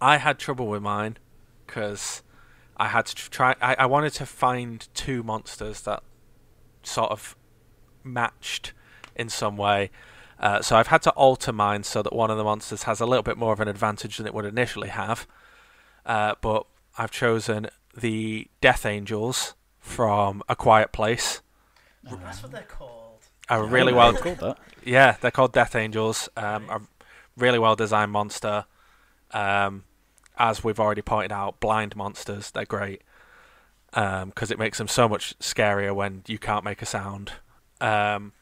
I had trouble with mine because I had to try. I, I wanted to find two monsters that sort of matched in some way. Uh, so I've had to alter mine so that one of the monsters has a little bit more of an advantage than it would initially have. Uh, but I've chosen the Death Angels from A Quiet Place. That's what they're called. A really well It's called that. yeah, they're called Death Angels. Um, a really well designed monster. Um, as we've already pointed out, blind monsters, they're great. Because it makes them so much scarier when you can't make a sound. Um,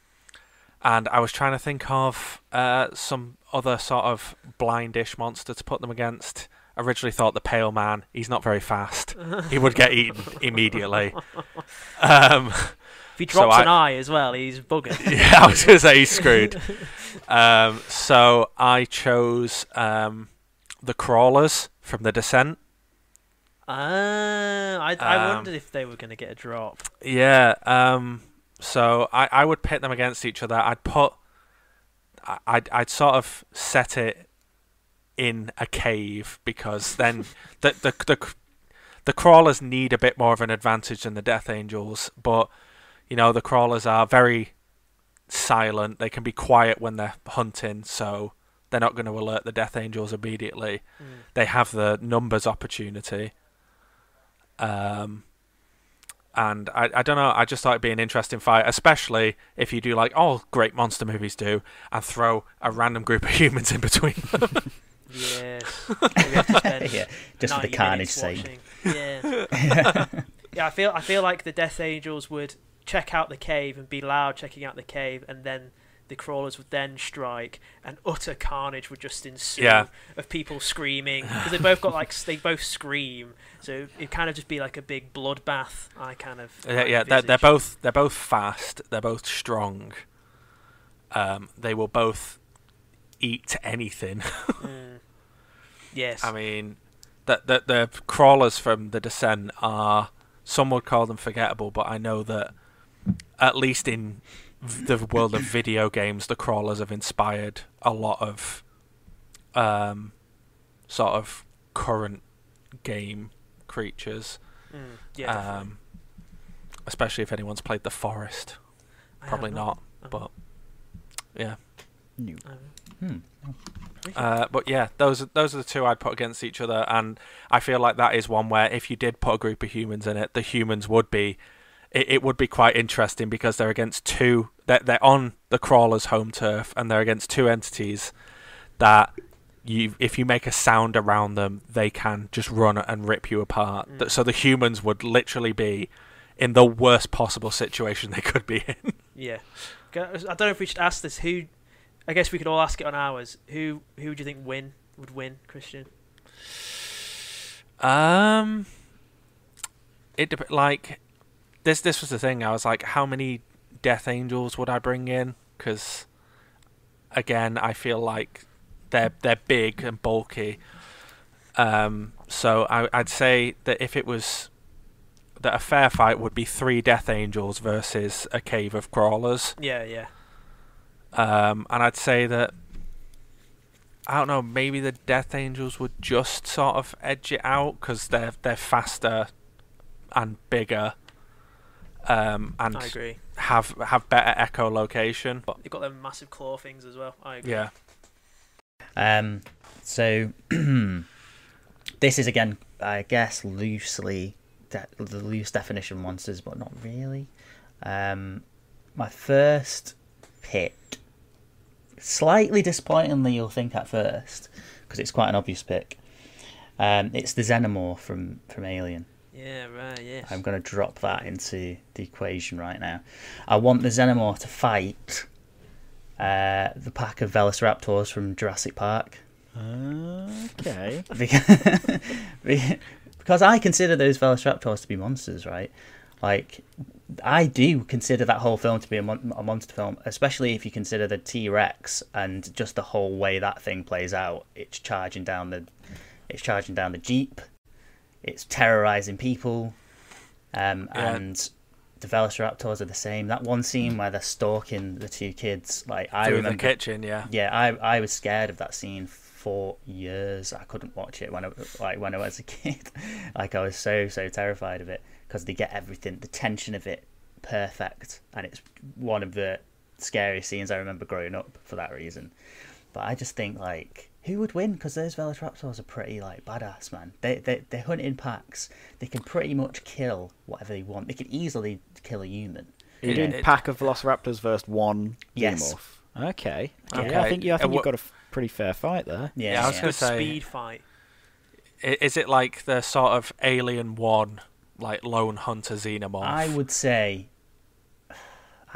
and I was trying to think of uh, some other sort of blindish monster to put them against. I originally thought the Pale Man. He's not very fast. he would get eaten immediately. Um, If he So drops I- an eye as well, he's buggered. yeah, I was going to say he's screwed. Um, so I chose um, the crawlers from the Descent. Ah, I, I Um, wondered if they were going to get a drop. Yeah. So I, I would pit them against each other. I'd put. I'd I'd sort of set it in a cave because then the the the the crawlers need a bit more of an advantage than the Death Angels, but you know the crawlers are very silent. They can be quiet when they're hunting, so they're not going to alert the Death Angels immediately. Mm. They have the numbers opportunity. Um, and I, I don't know. I just thought it'd be an interesting fight, especially if you do like all great monster movies do, and throw a random group of humans in between. Yes. We have to spend yeah, just for the carnage minutes sake. Yeah. yeah, I feel I feel like the Death Angels would check out the cave and be loud checking out the cave, and then the crawlers would then strike, and utter carnage would just ensue Yeah. of people screaming because they both got like they both scream, so it kind of just be like a big bloodbath. I kind of yeah, yeah, they're, they're both they're both fast. They're both strong. Um, they will both eat anything. Mm. Yes. I mean, the, the the crawlers from the Descent are some would call them forgettable, but I know that at least in the world of video games, the crawlers have inspired a lot of um, sort of current game creatures. Mm. Yeah. um, especially if anyone's played The Forest. I have Probably not, Oh. but yeah. New. Hmm. Uh, but yeah, those are, those are the two I'd put against each other, and I feel like that is one where if you did put a group of humans in it, the humans would be, it, it would be quite interesting because they're against two, they're, they're on the crawler's home turf, and they're against two entities that you, if you make a sound around them, they can just run and rip you apart. Mm. So the humans would literally be in the worst possible situation they could be in. Yeah. I don't know if we should ask this. Who? I guess we could all ask it on ours. Who? Who do you think win would win, Christian? Um, it like this. This was the thing. I was like, how many Death Angels would I bring in? Because again, I feel like they're they're big and bulky. Um, so I, I'd say that if it was that a fair fight would be three Death Angels versus a cave of crawlers. Yeah, yeah. Um, and I'd say that I don't know. Maybe the Death Angels would just sort of edge it out because they're they're faster and bigger, um, and I agree. have have better echolocation. But They've got them massive claw things as well. I agree. yeah, Um, so this is again, I guess, loosely de- the loose definition monsters, but not really. Um, my first pick, slightly disappointingly, you'll think at first, because it's quite an obvious pick. Um, it's the Xenomorph from from Alien. Yeah, right. Yes. I'm going to drop that into the equation right now. I want the Xenomorph to fight Uh, the pack of Velociraptors from Jurassic Park. Okay. Because I consider those Velociraptors to be monsters, right? Like, I do consider that whole film to be a, mon- a monster film, especially if you consider the T Rex and just the whole way that thing plays out. It's charging down the, it's charging down the jeep, it's terrorizing people, um, Yeah. and the Velociraptors are the same. That one scene where they're stalking the two kids, like I Through remember the kitchen, yeah. yeah, I I was scared of that scene for years. I couldn't watch it when I like when I was a kid. like I was so so terrified of it because they get everything, the tension of it, perfect, and it's one of the scariest scenes I remember growing up for that reason. But I just think like who would win? Because those Velociraptors are pretty like badass, man. They they they hunt in packs. They can pretty much kill whatever they want. They can easily kill a human. Are you It- doing pack of Velociraptors versus one Yes. Xenomorph? Okay. Okay. Yeah, I think you. I Uh, think what- you've got a f- pretty fair fight there. Yeah, Yeah, I was yeah. gonna say- speed fight. Is it like the sort of Alien One, like lone hunter xenomorph? I would say,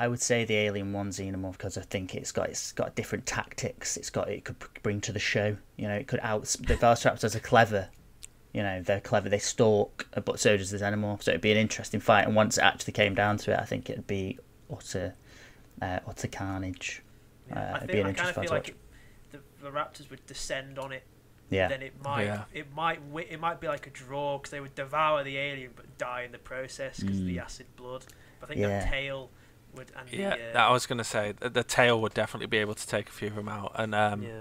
I would say the Alien One Xenomorph because I think it's got it's got different tactics. It's got it could bring to the show. You know, it could out the Velociraptors are clever. You know, they're clever. They stalk, uh, but so does the Xenomorph. So it'd be an interesting fight. And once it actually came down to it, I think it'd be utter, uh, utter carnage. Uh, I, it'd feel, be an I interesting fight feel to like watch. it, the, the Raptors would descend on it. Yeah, Then it might Yeah. it might it might be like a draw because they would devour the alien but die in the process because of the Mm. acid blood. But I think Yeah. the tail would and yeah, the, uh, that I was gonna say the, the tail would definitely be able to take a few of them out, and um, yeah.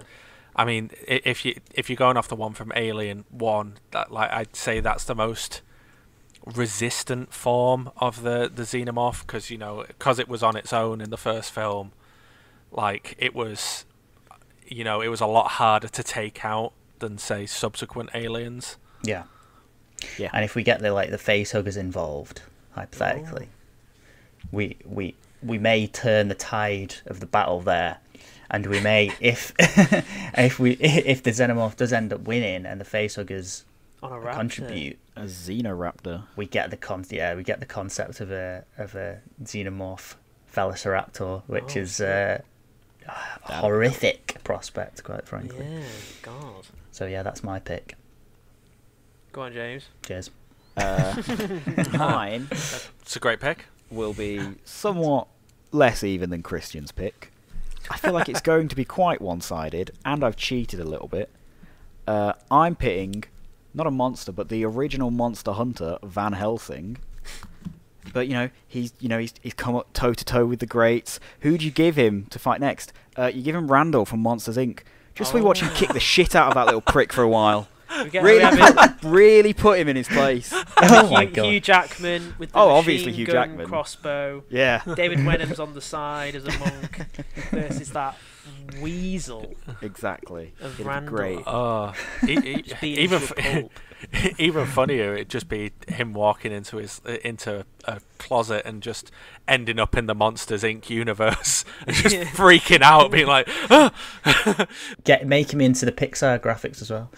I mean, if you if you're going off the one from Alien One, that like I'd say that's the most resistant form of the the xenomorph because you know because it was on its own in the first film, like it was, you know, it was a lot harder to take out than say subsequent aliens. yeah, Yeah. And if we get the like the face huggers involved, hypothetically, we we we may turn the tide of the battle there, and we may if if we if the xenomorph does end up winning and the facehuggers on a contribute, A Xenoraptor. we get the con yeah we get the concept of a of a xenomorph velociraptor, which Oh, is uh, a horrific prospect, quite frankly. Yeah, God. So yeah, that's my pick. Go on, James. Cheers. Uh, mine It's a great pick. Will be somewhat less even than Christian's pick. I feel like it's going to be quite one-sided, and I've cheated a little bit. Uh, I'm pitting not a monster, but the original Monster Hunter, Van Helsing. But you know, he's you know he's he's come up toe to toe with the greats. Who'd you give him to fight next? Uh, you give him Randall from Monsters Inc. Just so we watch him kick the shit out of that little prick for a while. We get, Really, put, really put him in his place. Oh my Hugh, god. Hugh Jackman with the Oh, obviously Hugh gun Jackman. crossbow. Yeah, David Wenham's on the side as a monk versus that weasel exactly. of Randall. great. Oh, even into a f- pulp. even funnier, it'd just be him walking into his into a closet and just ending up in the Monsters Inc. universe and just freaking out, being like, "Ah!" Get make him into the Pixar graphics as well.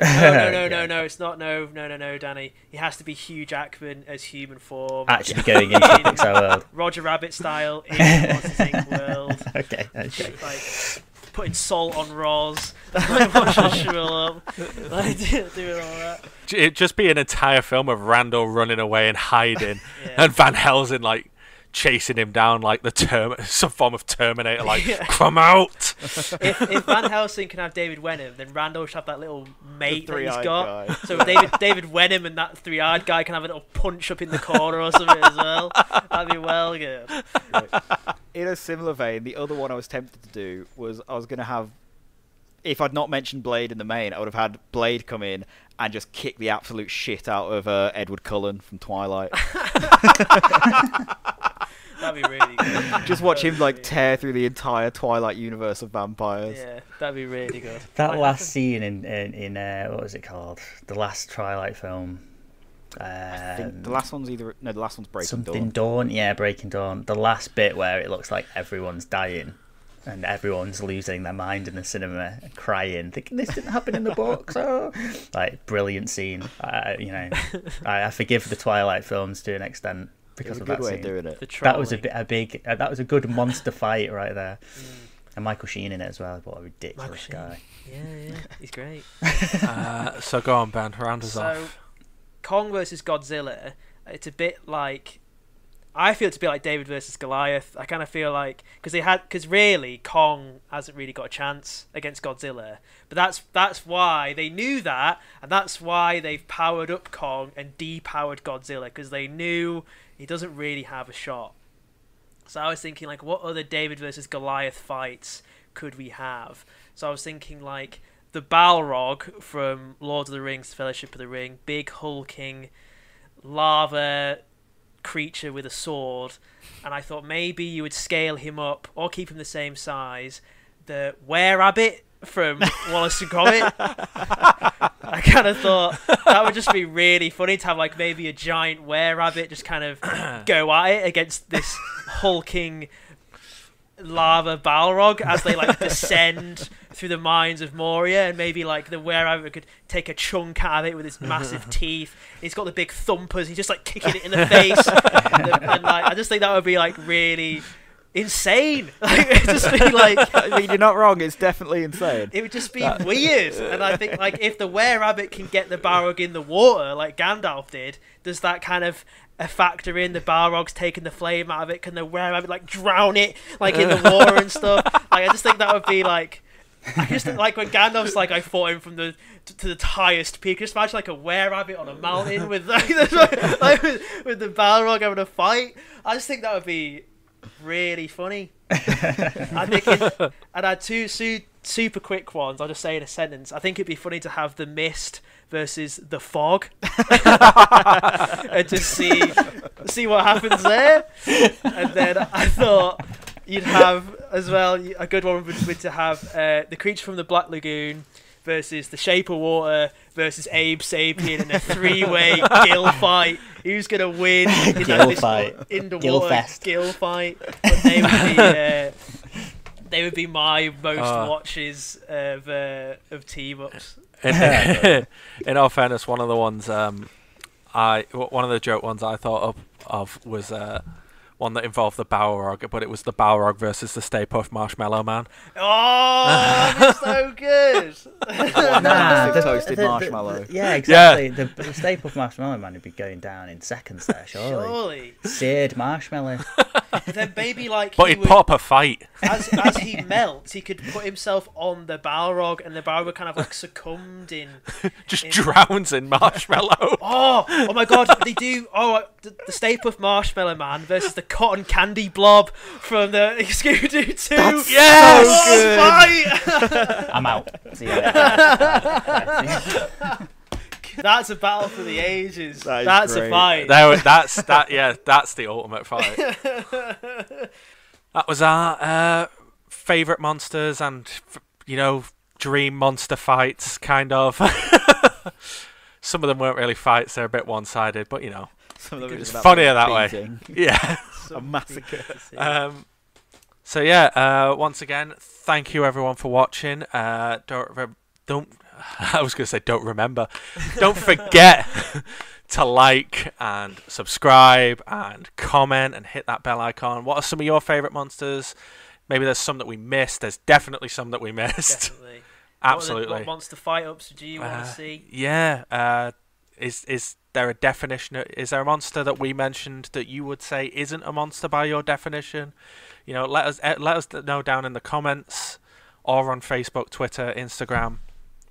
No, no, no, Yeah. no, no. It's not. No, no, no, no, Danny. He has to be Hugh Jackman as human form. Actually going into the Pixar world. Roger Rabbit style in the Monsters Inc. world. Okay. okay. Like putting salt on Roz. like watching shrivel up. Like doing all that. it'd just be an entire film of Randall running away and hiding, Yeah. and Van Helsing like chasing him down like the term some form of Terminator, like Yeah. come out. if, if Van Helsing can have David Wenham, then Randall should have that little mate that he's got. guy. So David David Wenham and that three-eyed guy can have a little punch up in the corner or something as well. That'd be well good. In a similar vein, the other one I was tempted to do was I was going to have, if I'd not mentioned Blade in the main, I would have had Blade come in and just kick the absolute shit out of uh, Edward Cullen from Twilight. That'd be really good. just watch him like tear through the entire Twilight universe of vampires. Yeah, that'd be really good. That Like, last scene in in, in uh, what was it called? The last Twilight film. I think Um, the last one's either no, the last one's Breaking something Dawn. Dawn. Yeah, Breaking Dawn. The last bit where it looks like everyone's dying. And everyone's losing their mind in the cinema, and crying, thinking this didn't happen in the books. Oh, like brilliant scene. I, you know, I, I forgive the Twilight films to an extent, because It's a of good that way scene. doing it. That was a, bit, a big. Uh, that was a good monster fight right there, Mm. and Michael Sheen in it as well. What a ridiculous guy. Yeah, yeah, he's great. Uh, so go on, Ben. Round us so, off. Kong versus Godzilla. It's a bit like I feel it's a bit like David versus Goliath. I kind of feel like because they had because really Kong hasn't really got a chance against Godzilla, but that's that's why they knew that, and that's why they've powered up Kong and depowered Godzilla because they knew he doesn't really have a shot. So I was thinking like, what other David versus Goliath fights could we have? So I was thinking like the Balrog from Lord of the Rings, Fellowship of the Ring, big hulking lava creature with a sword, and I thought maybe you would scale him up or keep him the same size. The Were Rabbit from Wallace and Gromit. I kind of thought that would just be really funny to have like maybe a giant were rabbit just kind of go at it against this hulking lava Balrog as they like descend through the mines of Moria, and maybe like the were rabbit could take a chunk out of it with his massive teeth. He's got the big thumpers. He's just like kicking it in the face, and, and, like I just think that would be like really insane. Like, it'd just be like I mean, you're not wrong. It's definitely insane. it would just be weird. And I think like if the were rabbit can get the Balrog in the water like Gandalf did, does that kind of a factor in the Balrog's taking the flame out of it? Can the were rabbit like drown it like in the water and stuff? Like I just think that would be like. I just think, like when Gandalf's like I fought him from the to, to the highest peak. Just imagine like a were rabbit on a mountain with like, like with, with the Balrog having a fight. I just think that would be really funny. I think it, and I had two su- super quick ones. I'll just say in a sentence. I think it'd be funny to have the mist versus the fog, and to see see what happens there. And then I thought you'd have as well a good one would be to have uh, the creature from the Black Lagoon versus the Shape of Water versus Abe Sapien in a three-way gill fight. Who's gonna win in Gill that, fight. in the Gill water fest. gill fight? But they would be uh, they would be my most Ah. watches of uh, of team ups. In, in all fairness, one of the ones um, I w- one of the joke ones I thought of, of was uh, one that involved the Balrog, but it was the Balrog versus the Stay Puft Marshmallow Man. Oh, that's so good. Nah, massive toasted marshmallow. yeah, exactly. The, the Stay Puft Marshmallow Man would be going down in seconds there, surely. Surely, Seared marshmallow. then maybe like But he he'd would, put up a fight. as as he melts, he could put himself on the Balrog, and the Balrog kind of like succumbed in. Just In- drowns in marshmallow. Oh, oh my God! They do. Oh, uh, the, the Stay Puft Marshmallow Man versus the Cotton Candy Blob from the Scooby Doo Two. That's Yes! Oh, fight! I'm out. See you later. That's a battle for the ages. That is That's a fight. There, that's that. Yeah, that's the ultimate fight. That was our uh, favorite monsters and you know dream monster fights, kind of. Some of them weren't really fights; they're a bit one-sided, but you know, Some of them are It's funnier that way. yeah. So A massacre. good to see. Um, so yeah, uh, once again, thank you everyone for watching. Uh, don't re- don't. I was going to say don't remember. Don't forget to like and subscribe and comment and hit that bell icon. What are some of your favorite monsters? Maybe there's some that we missed. There's definitely some that we missed. Definitely. Absolutely. What, the- what monster fight ups do you want Uh, to see? Yeah. Uh, is is there a definition? Is there a monster that we mentioned that you would say isn't a monster by your definition? You know, let us eh, let us know down in the comments or on Facebook, Twitter, Instagram.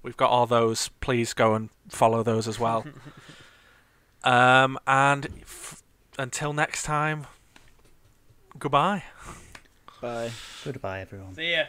We've got all those. Please go and follow those as well. um, and f- until next time, goodbye. Bye. Goodbye, everyone. See ya.